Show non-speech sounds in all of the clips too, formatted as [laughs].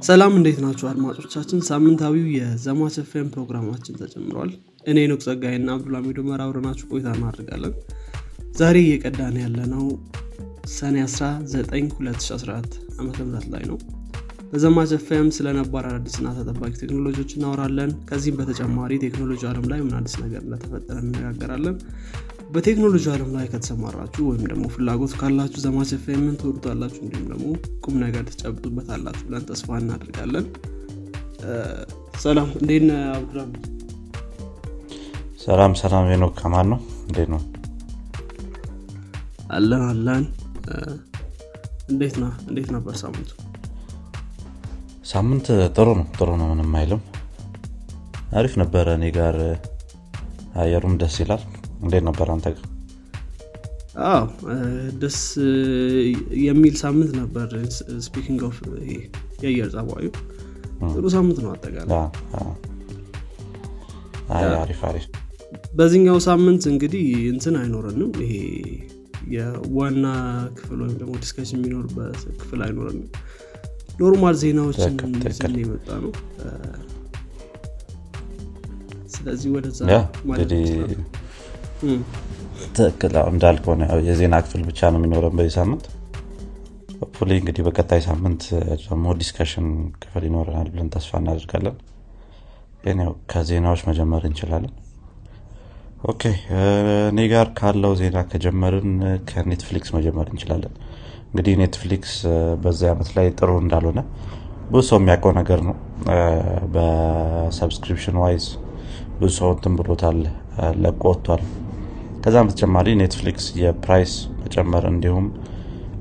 ሰላም እንዴት ናቸው አድማጮቻችን? ሳምንታዊው የዘማች ኤፍኤም ፕሮግራማችን ተጀምሯል። እኔ ኖክ ጸጋይና አብዱልሚዶ መር አብረናችሁ ቆይታ እናደርጋለን። ዛሬ እየቀዳን ያለነው ሰኔ 19 2014 ዓ ላይ ነው። በዘማች ኤፍኤም ስለ ነባር አዳዲስና ተጠባቂ ቴክኖሎጂዎች እናወራለን። ከዚህም በተጨማሪ ቴክኖሎጂ አለም ላይ ምን አዲስ ነገር እንደተፈጠረ እንነጋገራለን በቴክኖሎጂ አለም ላይ ከተሰማራችሁ ወይም ደግሞ ፍላጎት ካላችሁ ዘማች ኤፍኤምን ትወዱታላችሁ እንዲሁም ደግሞ ቁም ነገር ትጨብጡበት አላችሁ ብለን ተስፋ እናደርጋለን። ሰላም እንዴት ነህ አብዱራሚ ሰላም ሰላም ሄኖክ ከማን ነው? እንዴት ነው? አለን አለን። እንዴት ና እንዴት ነበር ሳምንቱ? ሳምንት ጥሩ ነው ጥሩ ነው ምንም አይልም። አሪፍ ነበረ። እኔ ጋር አየሩም ደስ ይላል እንዴት ነበር አንተ? ጋር አዎ ደስ የሚል ሳምንት ነበር። speaking of የአየር ጸባዩ ጥሩ ሳምንት ነው አጠቃላይ። አሪፍ አሪፍ። በዚህኛው ሳምንት እንግዲህ እንትን አይኖረንም። ይሄ የዋና ክፍል ወይም ደግሞ discussion የሚኖርበት ክፍል አይኖረንም። normal ዜናዎችን ይዘን የመጣነው ስለዚህ ወደዛ ማለት ትክክል። እንዳልከው የዜና ክፍል ብቻ ነው የሚኖረን በዚህ ሳምንት። hopefully እንግዲህ በቀጣይ ሳምንት ደግሞ discussion ክፍል ይኖረናል ብለን ተስፋ እናደርጋለን። ግን ያው ከዜናዎች መጀመር እንችላለን። okay እኔ ጋር ካለው ዜና ከጀመርን ከኔትፍሊክስ መጀመር እንችላለን። እንግዲህ ኔትፍሊክስ በዚህ ዓመት ላይ ጥሩ እንዳልሆነ ብዙ ሰው የሚያውቀው ነገር ነው። በ subscription wise ብዙ ሰው እንትን ብሎታል ለቆ ወጥቷል ከዛም በተጨማሪ ኔትፍሊክስ የ price መጨመር እንዲሁም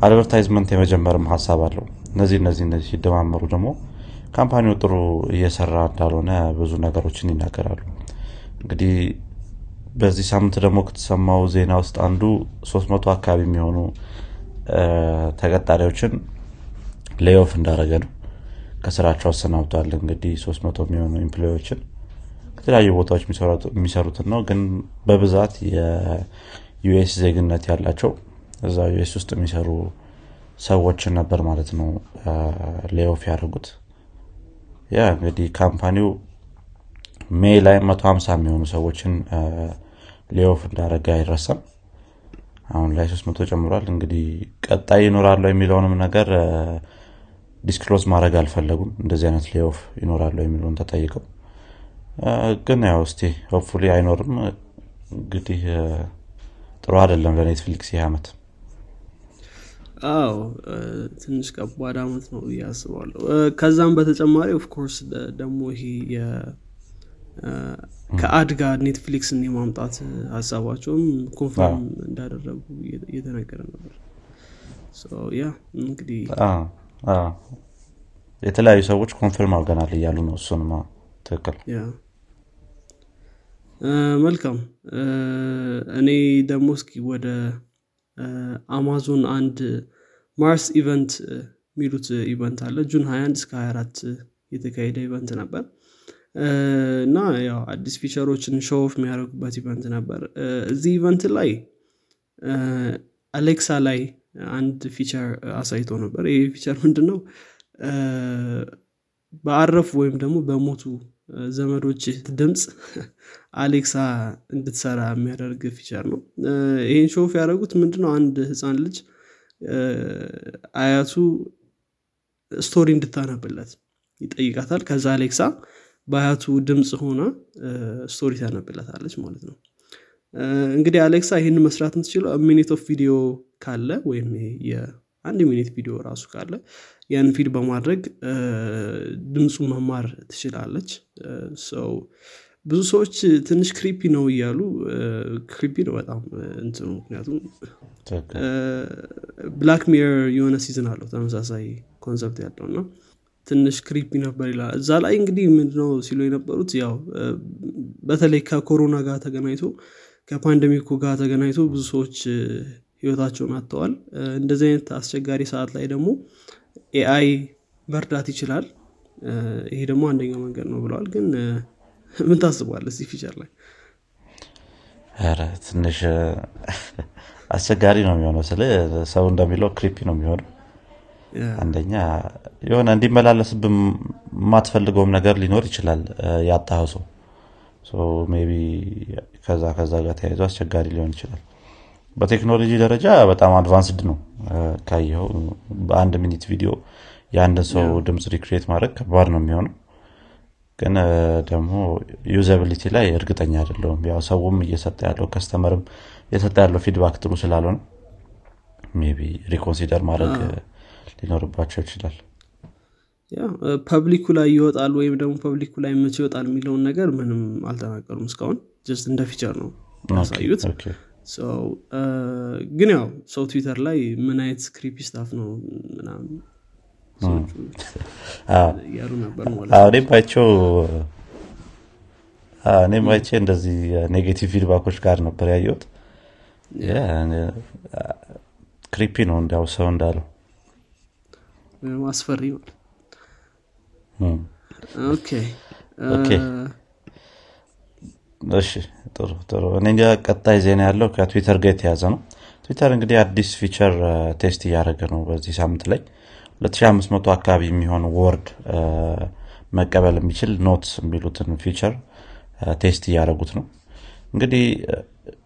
advertisement የመጀመርም ሀሳብ አለው። እነዚህ እነዚህ እነዚህ ሲደማመሩ ደግሞ company ው ጥሩ እየሰራ እንዳልሆነ ብዙ ነገሮችን ይናገራሉ። እንግዲህ በዚህ ሳምንት ደግሞ ከተሰማው ዜና ውስጥ አንዱ 300 አካባቢ የሚሆኑ ተቀጣሪዎችን layoff እንዳደረገ ነው። ከስራቸው አሰናብቷል። እንግዲህ 300 የሚሆኑ employee ዎችን ከተለያዩ ቦታዎች የሚሰሩት- የሚሰሩትን ነው። ግን በብዛት የዩኤስ ዜግነት ያላቸው እዛ ዩኤስ ውስጥ የሚሰሩ ሰዎችን ነበር ማለት ነው። layoff ያደርጉት ያ እንግዲህ company ው May ላይ 150 የሚሆኑ ሰዎችን layoff እንዳደረገ አይረሳም። አሁን ላይ 300 ጨምሯል። እንግዲህ ቀጣይ ይኖራሉ የሚለውንም ነገር disclose ማድረግ አልፈለጉም። እንደዚህ አይነት layoff ይኖራሉ የሚለውን ተጠይቀው ግን ያው እስቲ hopefully አይኖርም። እንግዲህ ጥሩ አይደለም ለኔትፍሊክስ ይህ ዓመት አዎ ትንሽ ከባድ አመት ነው ብዬ አስባለሁ። እ፣ ከዛም በተጨማሪ of course ደግሞ ይሄ ከ ad ጋር ኔትፍሊክስን የማምጣት ሀሳባቸውም confirm እንዳደረጉ እየ- እየተነገረ ነበር። ያ እንግዲህ የተለያዩ ሰዎች confirm አድርገናል እያሉ ነው እሱንማ ትክክል መልካም። እኔ ደግሞ እስኪ ወደ አማዞን አንድ ማርስ event የሚሉት event አለ። June 21 እስከ 24 የተካሄደ event ነበር። እና ያው አዲስ feature ኦችን show የሚያደርጉበት event ነበር። እዚህ event ላይ አሌክሳ ላይ አንድ feature አሳይቶ ነበር። ይህ feature ምንድን ነው እ፣ በአረፉ ወይም ደግሞ በሞቱ ዘመዶች ድምፅ [laughs] አሌክሳ እንድትሰራ የሚያደርግ feature ነው። ይህን show ያደረጉት ምንድነው? አንድ ህፃን ልጅ አያቱ story እንድታነብለት ይጠይቃታል። ከዛ አሌክሳ በአያቱ ድምፅ ሆና story ታነብለታለች ማለት ነው። እንግዲህ አሌክሳ ይህን መስራት የምትችለው minute of video ካለ ወይም ይሄ የአንድ minute ቪዲዮ ራሱ ካለ ያን feed በማድረግ ድምፁ መማር ትችላለች። ሰው ብዙ ሰዎች ትንሽ creepy ነው እያሉ creepy ነው በጣም እንትኑ። ምክንያቱም ብላክ ሚረር የሆነ season አለው ተመሳሳይ concept ያለው እና ትንሽ creepy ነበር ይላል። እዛ ላይ እንግዲህ ምንድነው ሲሉ የነበሩት? ያው በተለይ ከኮሮና ጋር ተገናኝቶ ከ pandemic ኡ ጋር ተገናኝቶ ብዙ ሰዎች ህይወታቸውን አጥተዋል። እንደዚህ አይነት አስቸጋሪ ሰዓት ላይ ደግሞ AI መርዳት ይችላል። ይሄ ደግሞ አንደኛው መንገድ ነው ብለዋል። ግን ምን ታስቧል እዚህ feature ላይ? ኧረ ትንሽ አስቸጋሪ ነው የሚሆነው። ስለ ሰው እንደሚለው creepy ነው የሚሆነው። አንደኛ የሆነ እንዲመላለስብን የማትፈልገውም ነገር ሊኖር ይችላል። ያጣኸው ሰው ቢ ከዛ ከዛ ጋር ተያይዞ አስቸጋሪ ሊሆን ይችላል በቴክኖሎጂ ደረጃ በጣም advanced ነው። ካየው በአንድ minute ቪዲዮ የአንድን ሰው ድምፅ recreate ማድረግ ከባድ ነው የሚሆነው። ግን ደግሞ usability ላይ እርግጠኛ አይደለውም ያው ሰውም እየሰጠ ያለው customer ም እየሰጠ ያለው feedback ጥሩ ስላልሆነ ቢ reconsider ማድረግ ሊኖርባቸው ይችላል። public ኩ ላይ ይወጣል ወይም ደግሞ public ኩ ላይ መቼ ይወጣል የሚለውን ነገር ምንም አልተናገሩም እስካሁን። just እንደ feature ነው ያሳዩት ግን ያው ሰው ትዊተር ላይ ምን አይነት creepy stuff ነው ምናምን እያሉ ነበር እኔም አይቸው እኔም አይቼ እንደዚህ negative feedback ኦች ጋር ነበር ያየሁት። creepy ነው እንዲያው ሰው እንዳለው። አስፈሪ okay እሺ ጥሩ ጥሩ። እኔ ቀጣይ ዜና ያለው ከትዊተር ጋር የተያያዘ ነው። ትዊተር እንግዲህ አዲስ feature test እያደረገ ነው በዚህ ሳምንት ላይ። 2500 አካባቢ የሚሆን word መቀበል የሚችል note የሚሉትን feature test እያደረጉት ነው። እንግዲህ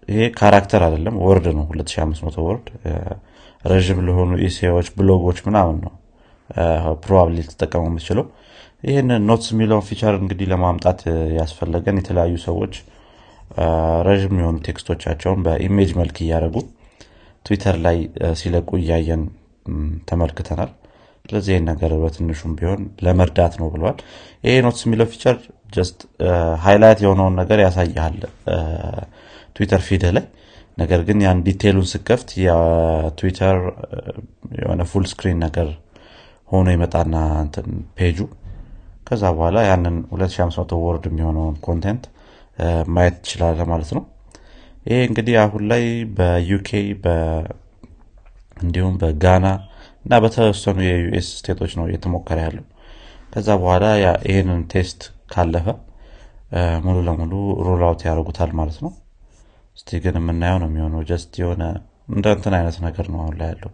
ይሄ character አይደለም word ነው። 2500 word ረዥም ለሆኑ essay ዎች blog ኦች ምናምን ነው probably ልትጠቀሙ የምትችለው ይህን notes የሚለውን feature እንግዲህ ለማምጣት ያስፈለገን የተለያዩ ሰዎች ረዥም የሆኑ text ኦቻቸውን በ image መልክ እያደረጉ ትዊተር ላይ ሲለቁ እያየን ተመልክተናል። ስለዚህ ይህን ነገር በትንሹም ቢሆን ለመርዳት ነው ብለዋል። ይሄ notes የሚለው feature just highlight የሆነውን ነገር ያሳያል ትዊተር feed ላይ። ነገር ግን ያን detail ኡን ስትከፍት የትዊተር የሆነ full screen ነገር ሆኖ ይመጣና ፔጁ ከዛ በኋላ ያንን 2500 word የሚሆነውን content ማየት ትችላለህ ማለት ነው። ይሄ እንግዲህ አሁን ላይ በ UK እንዲሁም በጋና እና በተወሰኑ የ US state ኦች ነው እየተሞከረ ያለው። ከዛ በኋላ ይህንን test ካለፈ ሙሉ ለሙሉ roll out ያደርጉታል ማለት ነው። እስቲ ግን የምናየው ነው የሚሆነው። just የሆነ እንደ እንትን አይነት ነገር ነው አሁን ላይ ያለው።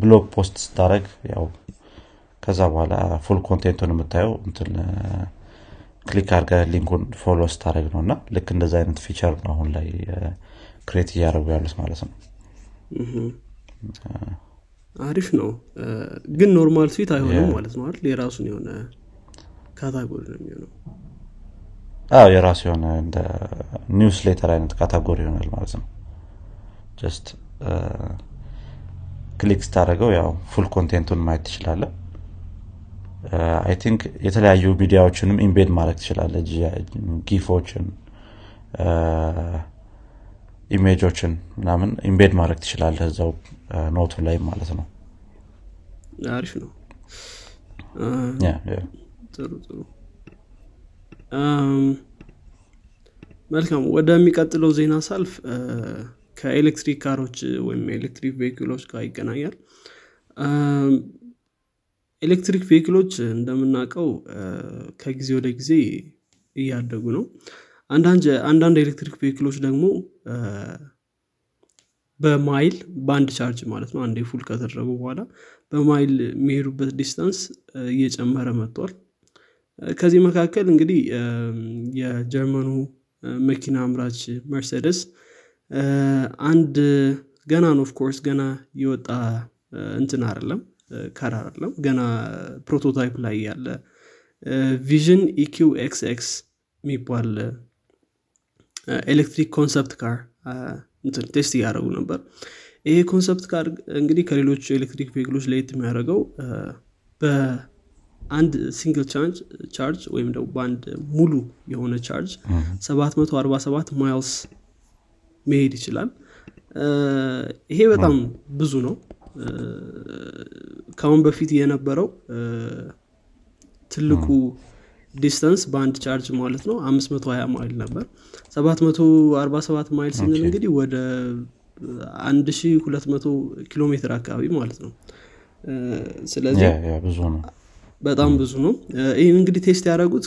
blog post ስታደርግ ያው ከዛ በኋላ full content ኡን የምታየው። እንትን click አድርገህ link ኡን follow ስታደርግ ነው እና ልክ እንደዚ አይነት feature ነው አሁን ላይ create እያደረጉ ያሉት ማለት ነው። አሪፍ ነው። ግን normal tweet አይሆንም ማለት ነው አይደል? የራሱን የሆነ category ነው የሚሆነው። አዎ የራሱ የሆነ እንደ newsletter አይነት category ይሆናል ማለት ነው። just click ስታደርገው ያው full content ኡን ማየት ትችላለህ I think የተለያዩ ሚዲያዎችንም embed ማድረግ ትችላለህ GIF ኦችን image ኦችን ምናምን embed ማድረግ ትችላለህ እዛው note ኡ ላይ ማለት ነው። አሪፍ ነው። ጥሩ ጥሩ። መልካም። ወደሚቀጥለው ዜና ሳልፍ ከኤሌክትሪክ ካሮች ወይም ኤሌክትሪክ ቬክሎች ጋር ይገናኛል ኤሌክትሪክ ቬክሎች እንደምናውቀው ከጊዜ ወደ ጊዜ እያደጉ ነው። አንዳንድ ኤሌክትሪክ ቬክሎች ደግሞ በማይል በአንድ ቻርጅ ማለት ነው አንዴ full ከተደረጉ በኋላ በማይል የሚሄዱበት distance እየጨመረ መጥቷል። ከዚህ መካከል እንግዲህ የጀርመኑ መኪና አምራች መርሴደስ አንድ ገና ነው of course ገና የወጣ እንትን አይደለም car አይደለም። ገና prototype ላይ ያለ ቪዥን ኢኪው ኤክስ ኤክስ የሚባል electric concept car test እያደረጉ ነበር። ይሄ concept car እንግዲህ ከሌሎች electric vehicle ኦች ለየት የሚያደርገው በአንድ single charge ወይም ደግሞ በአንድ ሙሉ የሆነ ቻርጅ 747 miles መሄድ ይችላል። ይሄ በጣም ብዙ ነው ከአሁን በፊት የነበረው ትልቁ distance በአንድ charge ማለት ነው 520 ማይል ነበር። 747 ማይል ስንል እንግዲህ ወደ 1200 ኪሎ ሜትር አካባቢ ማለት ነው። ስለዚህ ብዙ ነው። በጣም ብዙ ነው። ይህን እንግዲህ test ያደረጉት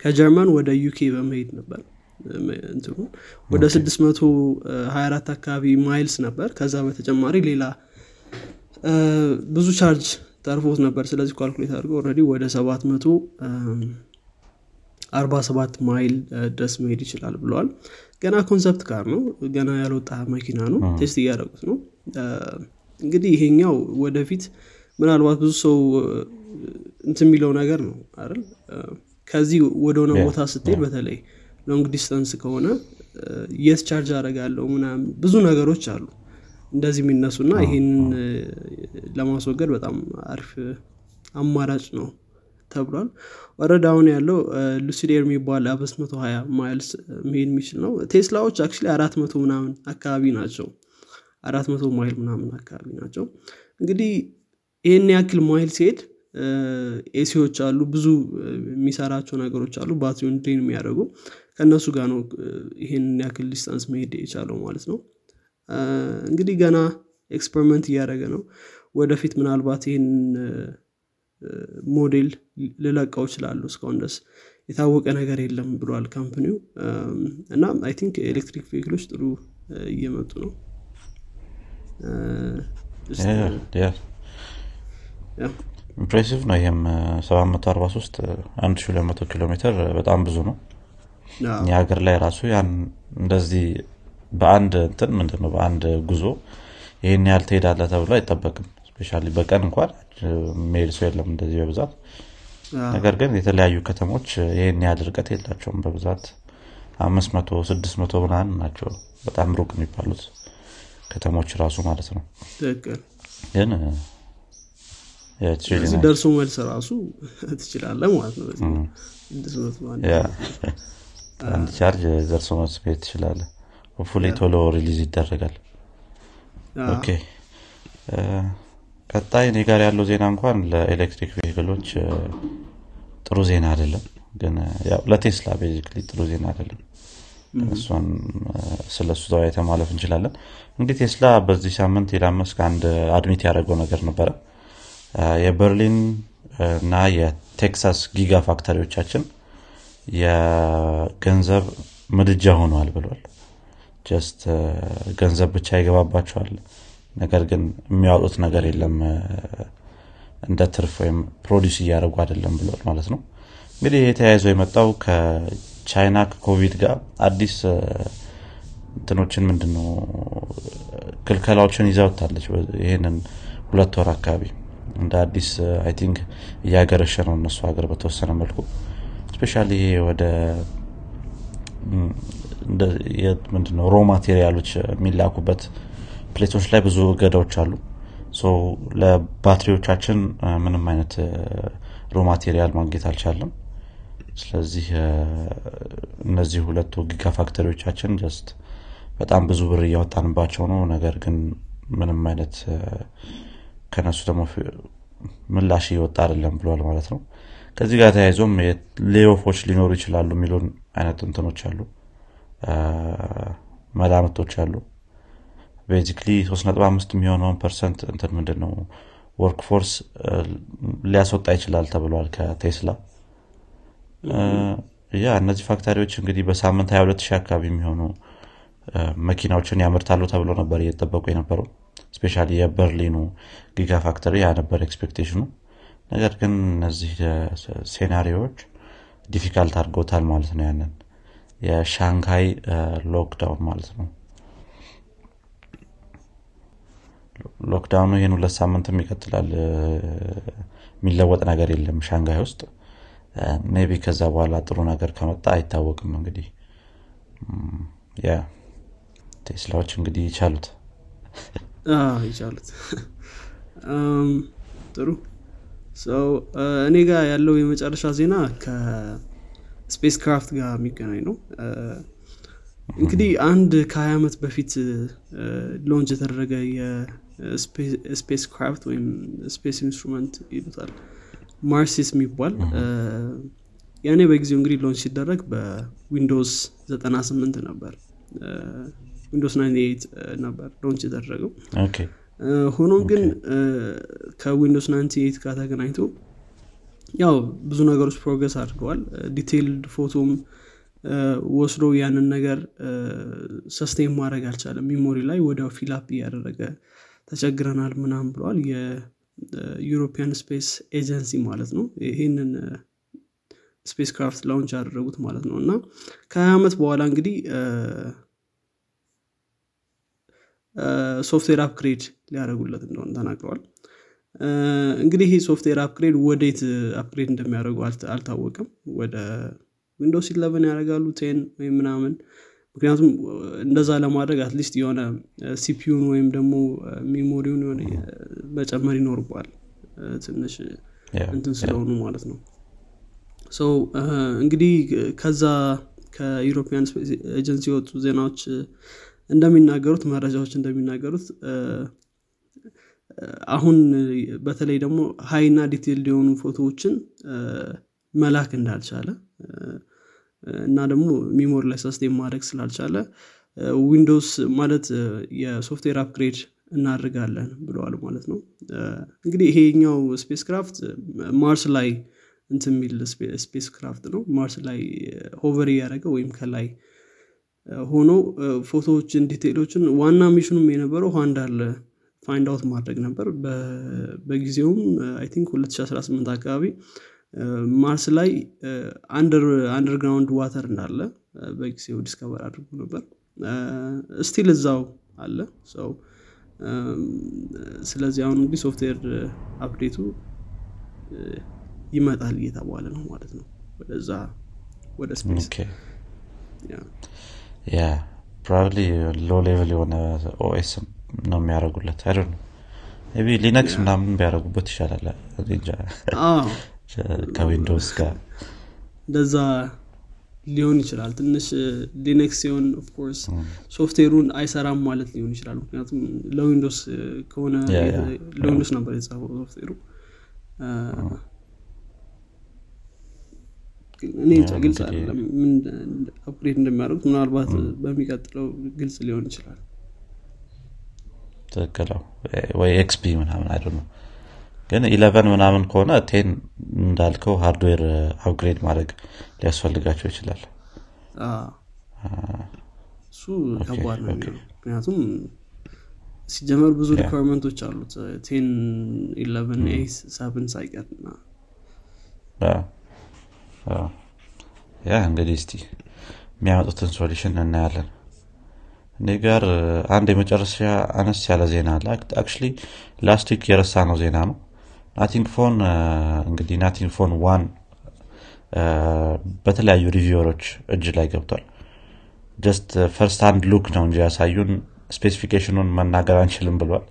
ከጀርመን ወደ ዩኬ በመሄድ ነበር እንትኑ ወደ 624 አካባቢ miles ነበር። ከዛ በተጨማሪ ሌላ ብዙ ቻርጅ ተርፎት ነበር። ስለዚህ calculate አድርገው already ወደ 747 ማይል ድረስ መሄድ ይችላል ብለዋል። ገና concept car ነው። ገና ያልወጣ መኪና ነው። test እያደረጉት ነው። እንግዲህ ይሄኛው ወደፊት ምናልባት ብዙ ሰው እንት የሚለው ነገር ነው አይደል? ከዚህ ወደ ሆነ ቦታ ስትሄድ በተለይ long distance ከሆነ የት ቻርጅ አደረጋለሁ ምናምን ብዙ ነገሮች አሉ። እንደዚህ የሚነሱና ይህን ለማስወገድ በጣም አሪፍ አማራጭ ነው ተብሏል። ወረዳ አሁን ያለው Lucid Air የሚባል አምስት መቶ ሀያ miles መሄድ የሚችል ነው። ቴስላዎች አክ አራት መቶ ምናምን አካባቢ ናቸው። አራት መቶ ማይል ምናምን አካባቢ ናቸው። እንግዲህ ይህን ያክል ማይል ሲሄድ AC ዎች አሉ ብዙ የሚሰራቸው ነገሮች አሉ ባትሪውን drain የሚያደርጉ ከእነሱ ጋር ነው ይህን ያክል distance መሄድ የቻለው ማለት ነው። እንግዲህ ገና experiment እያደረገ ነው። ወደፊት ምናልባት ይህን ሞዴል ሊለቁት ይችላሉ እስካሁን ድረስ። የታወቀ ነገር የለም ብሏል company ው። እና I think electric vehicle ኦች ጥሩ እየመጡ ነው። impressive ነው። ይህም 743 1200 ኪሎ ሜትር በጣም ብዙ ነው እኛ ሀገር ላይ ራሱ ያን እንደዚህ በአንድ እንትን ምንድን ነው በአንድ ጉዞ ይህን ያህል ትሄዳለ ተብሎ አይጠበቅም። ስፔሻ በቀን እንኳን መሄድ ሰው የለም እንደዚህ በብዛት። ነገር ግን የተለያዩ ከተሞች ይህን ያህል ርቀት የላቸውም በብዛት። አምስት መቶ ስድስት መቶ ምናምን ናቸው በጣም ሩቅ የሚባሉት ከተሞች ራሱ ማለት ነው። ግን ደርሶ መልስ ራሱ ትችላለ ማለት ነው አንድ ቻርጅ ደርሶ መሄድ ትችላለ hopefully ቶሎ release ይደረጋል። okay። ቀጣይ እኔ ጋር ያለው ዜና እንኳን ለ electric vehicle ኦች ጥሩ ዜና አይደለም። ግን ለቴስላ basically ጥሩ ዜና አይደለም። እሷን ስለ እሱ ተወያይተ ማለፍ እንችላለን። እንግዲህ ቴስላ በዚህ ሳምንት ኢላን መስክ አንድ admit ያደረገው ነገር ነበረ። የበርሊን እና የቴክሳስ giga factory ዎቻችን የገንዘብ ምድጃ ሆነዋል ብሏል። just ገንዘብ ብቻ ይገባባቸዋል። ነገር ግን የሚያወጡት ነገር የለም። እንደ ትርፍ ወይም produce እያደረጉ አይደለም ብሏል ማለት ነው። እንግዲህ ይህ ተያይዞ የመጣው ከቻይና ከኮቪድ ጋር አዲስ እንትኖችን ምንድነው ክልከላዎችን ይዛውታለች ይህንን ሁለት ወር አካባቢ እንደ አዲስ I think እያገረሸ ነው እነሱ ሀገር በተወሰነ መልኩ specially ወደ ምንድነው raw material ኦች የሚላኩበት port ኦች ላይ ብዙ እገዳዎች አሉ። ለባትሪዎቻችን ምንም አይነት raw material ማግኘት አልቻለም ስለዚህ እነዚህ ሁለቱ giga factory ዎቻችን just በጣም ብዙ ብር እያወጣንባቸው ነው። ነገር ግን ምንም አይነት ከነሱ ደግሞ ምላሽ እየወጣ አይደለም ብሏል ማለት ነው ከዚህ ጋር ተያይዞም layoff ኦች ሊኖሩ ይችላሉ የሚሉን አይነት እንትኖች አሉ። መላምቶች አሉ። basically 3.5 የሚሆነውን percent እንትን ምንድን ነው work ሊያስወጣ ይችላል ተብሏል ከቴስላ። ያ እነዚህ factory ዎች እንግዲህ በሳምንት 22 ሺህ አካባቢ የሚሆኑ መኪናዎችን ያመርታሉ ተብሎ ነበር እየጠበቁ የነበረው። specially የበርሊኑ giga factory ያ ነበር expectation ኑ ነገር ግን እነዚህ scenario ዎች difficult አድርገውታል ማለት ነው ያንን የሻንግሃይ lockdown ማለት ነው። lockdown ኑ ይህን ሁለት ሳምንትም ይቀጥላል። የሚለወጥ ነገር የለም ሻንጋይ ውስጥ። maybe ከዛ በኋላ ጥሩ ነገር ከመጣ አይታወቅም እንግዲህ። ቴስላዎች እንግዲህ ይቻሉት። ይቻሉት። ጥሩ እኔ ጋር ያለው የመጨረሻ ዜና ከ spacecraft ጋር የሚገናኝ ነው። እንግዲህ አንድ ከ20 ዓመት በፊት launch የተደረገ የ spacecraft ወይም space instrument ይሉታል MARSIS የሚባል። ያኔ በጊዜው እንግዲህ launch ሲደረግ በ Windows 98 ነበር። Windows 98 ነበር launch የተደረገው ሆኖም ግን ከ Windows 98 ጋር ተገናኝቶ ያው ብዙ ነገሮች progress አድርገዋል። detailed ፎቶም ወስዶ ያንን ነገር sustain ማድረግ አልቻለም። memory ላይ ወዲያው fill up እያደረገ ተቸግረናል ምናም ብለዋል። የ European Space Agency ማለት ነው። ይህንን spacecraft launch ያደረጉት ማለት ነው። እና ከሀያ ዓመት በኋላ እንግዲህ software upgrade ሊያደረጉለት እንደሆነ ተናግረዋል። እንግዲህ ይህ software upgrade ወዴት upgrade እንደሚያደርጉ አልታወቅም ወደ Windows eleven ያደርጋሉ ten ወይም ምናምን። ምክንያቱም እንደዛ ለማድረግ at least የሆነ CPU ን ወይም ደግሞ memory ውን የሆነ መጨመር ይኖርበዋል። ትንሽ እንትን ስለሆኑ ማለት ነው። እንግዲህ ከዛ ከ European Agency የወጡ ዜናዎች እንደሚናገሩት መረጃዎች እንደሚናገሩት አሁን በተለይ ደግሞ high ና detail የሆኑ ፎቶዎችን መላክ እንዳልቻለ እና ደግሞ memory ላይ sustain ማድረግ ስላልቻለ Windows ማለት የ software upgrade እናደርጋለን ብለዋል ማለት ነው። እንግዲህ ይሄኛው spacecraft ማርስ ላይ እንት የሚል spacecraft ነው። ማርስ ላይ hover እያደረገ ወይም ከላይ ሆኖ ፎቶዎችን detail ኦችን ዋና mission ኑም የነበረው ውሃ እንዳለ find out ማድረግ ነበር። በጊዜውም I think 2018 አካባቢ ማርስ ላይ underground water እንዳለ በጊዜው discover አድርጎ ነበር። still እዛው አለ። ሰው ስለዚህ አሁን እንግዲህ software update ቱ ይመጣል እየተባለ ነው ማለት ነው። ወደዛ ወደ ስፔስ ያ ፕሮባብሊ ሎ ሌቭል የሆነ OS ነው የሚያደረጉለት አይ ነው ቢ Linux ምናምን ቢያደረጉበት ይሻላል። [laughs] ከ Windows ጋር እንደዛ ሊሆን ይችላል። ትንሽ Linux ሲሆን of course software ሩን አይሰራም ማለት ሊሆን ይችላል። ምክንያቱም ለ Windows ከሆነ ለ Windows ነበር የተጻፈው ሶፍትዌሩ እኔ ግልጽ አይደለም upgrade እንደሚያደርጉት። ምናልባት በሚቀጥለው ግልጽ ሊሆን ይችላል። ትክክለው ወይ XP ምናምን አይደ ነው ግን eleven ምናምን ከሆነ ten እንዳልከው hardware upgrade ማድረግ ሊያስፈልጋቸው ይችላል። እሱ ከባድ ነው ምክንያቱም ሲጀመር ብዙ requirement ኦች አሉት። ten eleven ኤስ seven ን ሳይቀር yeah እንግዲህ እስቲ የሚያመጡትን solution እናያለን። እኔ ጋር አንድ የመጨረሻ አነስ ያለ ዜና አለ። actually last week የረሳ ነው ዜና ነው። Nothing Phone እንግዲህ Nothing Phone One በተለያዩ reviewer ኦች እጅ ላይ ገብቷል። just first አንድ look ነው እንጂ ያሳዩን specification ኑን መናገር አንችልም ብሏል።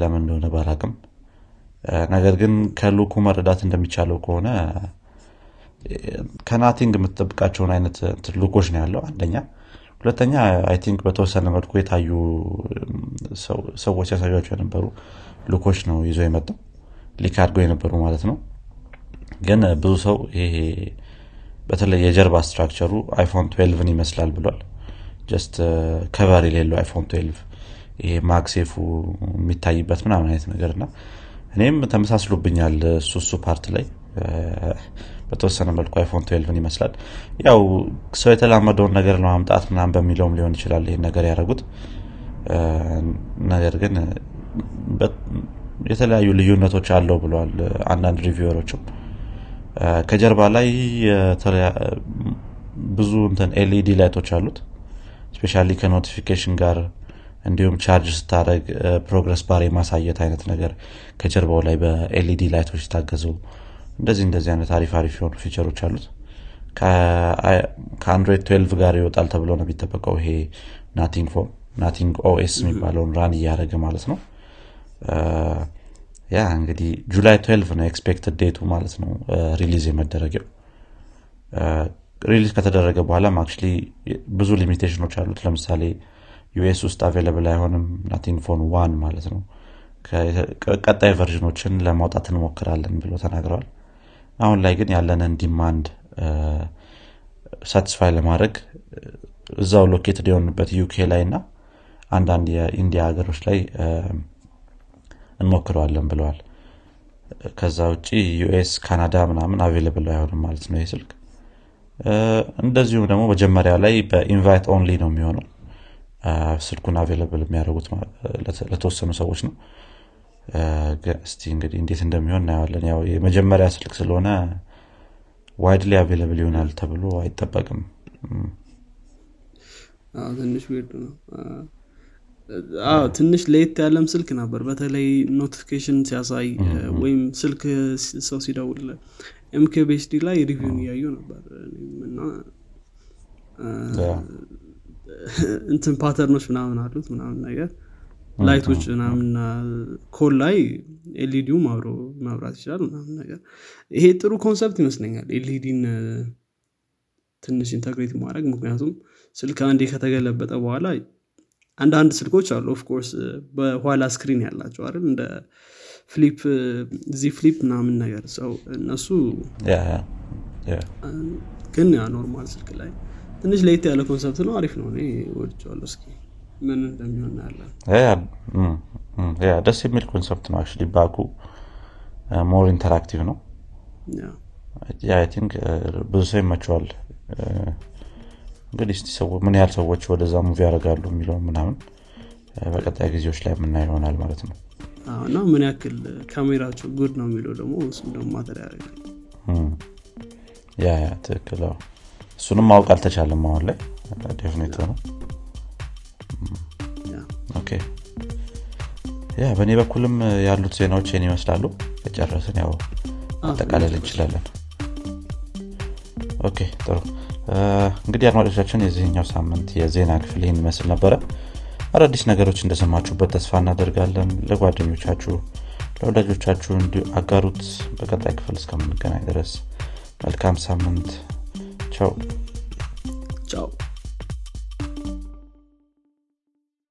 ለምን እንደሆነ ባላቅም ነገር ግን ከ look ኩ መረዳት እንደሚቻለው ከሆነ ከ Nothing የምትጠብቃቸውን አይነት look ኦች ነው ያለው። አንደኛ ሁለተኛ I think በተወሰነ መልኩ የታዩ ሰዎች ያሳያቸው የነበሩ look ኦች ነው ይዞ የመጣው። leak አድርገው የነበሩ ማለት ነው። ግን ብዙ ሰው ይሄ በተለይ የጀርባ structure ሩ iPhone 12ን ይመስላል ብሏል። just cover የሌለው iPhone 12 ይሄ MagSafe ፉ የሚታይበት ምናምን አይነት ነገር እና እኔም ተመሳስሎብኛል እሱ እሱ part ላይ በተወሰነ መልኩ iPhone 12 ይመስላል። ያው ሰው የተላመደውን ነገር ለማምጣት ምናም በሚለውም ሊሆን ይችላል ይህን ነገር ያደረጉት። ነገር ግን የተለያዩ ልዩነቶች አለው ብለዋል አንዳንድ reviewer ኦችም። ከጀርባ ላይ ብዙ እንትን LED light ኦች አሉት። especially ከ notification ጋር እንዲሁም ቻርጅ ስታደረግ progress bar የማሳየት አይነት ነገር ከጀርባው ላይ በ LED light ኦች የታገዙ እንደዚህ እንደዚህ አይነት አሪፍ አሪፍ የሆኑ feature ኦች አሉት። ከ Android 12 ጋር ይወጣል ተብሎ ነው የሚጠበቀው ይሄ Nothing Phone Nothing OS የሚባለውን run እያደረገ ማለት ነው። yeah እንግዲህ July 12 ነው expected date ቱ ማለት ነው release የመደረገው። release ከተደረገ በኋላም አክ ብዙ limitation ኦች አሉት። ለምሳሌ US ውስጥ available አይሆንም Nothing Phone One ማለት ነው። ቀጣይ version ኦችን ለማውጣት እንሞክራለን ብሎ ተናግረዋል አሁን ላይ ግን ያለንን demand satisfy ለማድረግ እዛው located የሆንበት UK ላይ እና አንዳንድ የ India ሀገሮች ላይ እንሞክረዋለን ብለዋል። ከዛ ውጭ US ካናዳ ምናምን available አይሆንም ማለት ነው ይህ ስልክ። እንደዚሁም ደግሞ መጀመሪያ ላይ በ invite only ነው የሚሆነው። ስልኩን available የሚያደርጉት ለተወሰኑ ሰዎች ነው እስቲ እንግዲህ እንዴት እንደሚሆን እናየዋለን። ያው የመጀመሪያ ስልክ ስለሆነ widely available ይሆናል ተብሎ አይጠበቅም። ትንሽ weird ነው። አዎ ትንሽ ለየት ያለም ስልክ ነበር። በተለይ notification ሲያሳይ ወይም ስልክ ሰው ሲደውል MKBHD ላይ review ውን እያዩ ነበር። እና እንትን pattern ኦች ምናምን አሉት ምናምን ነገር light ኦች ምናምን call ላይ LED ውም አብሮ መብራት ይችላል ምናምን ነገር። ይሄ ጥሩ concept ይመስለኛል LED ን ትንሽ integrate ማድረግ ምክንያቱም ስልክ አንዴ ከተገለበጠ በኋላ አንዳንድ ስልኮች አሉ of course በኋላ screen ያላቸው አይደል? እንደ flip እዚህ flip ምናምን ነገር ሰው እነሱ ግን ያ normal ስልክ ላይ ትንሽ ለየት ያለ concept ነው። አሪፍ ነው። እኔ ወድቸዋለሁ እስኪ ምን እንደሚሆን ያለን ደስ የሚል concept ነው አክ ባኩ more interactive ነው። think ብዙ ሰው ይመቸዋል። እንግዲህ እስቲ ምን ያህል ሰዎች ወደዛ move ያደርጋሉ የሚለው ምናምን በቀጣይ ጊዜዎች ላይ የምና ይሆናል ማለት ነው። እና ምን ያክል ካሜራቸው ጉድ ነው የሚለው ደግሞ እሱም ደግሞ ማተር ያደርጋል። ያ ያ ትክክል። እሱንም ማወቅ አልተቻለም አሁን ላይ። definite ነው yeah በእኔ በኩልም ያሉት ዜናዎች ይህን ይመስላሉ። ከጨረስን ያው አጠቃለል እንችላለን። okay ጥሩ። እንግዲህ አድማጮቻችን የዚህኛው ሳምንት የዜና ክፍል ይህን ይመስል ነበረ። አዳዲስ ነገሮች እንደሰማችሁበት ተስፋ እናደርጋለን። ለጓደኞቻችሁ ለወዳጆቻችሁ እንዲሁ አጋሩት። በቀጣይ ክፍል እስከምንገናኝ ድረስ መልካም ሳምንት። ቻው። ቻው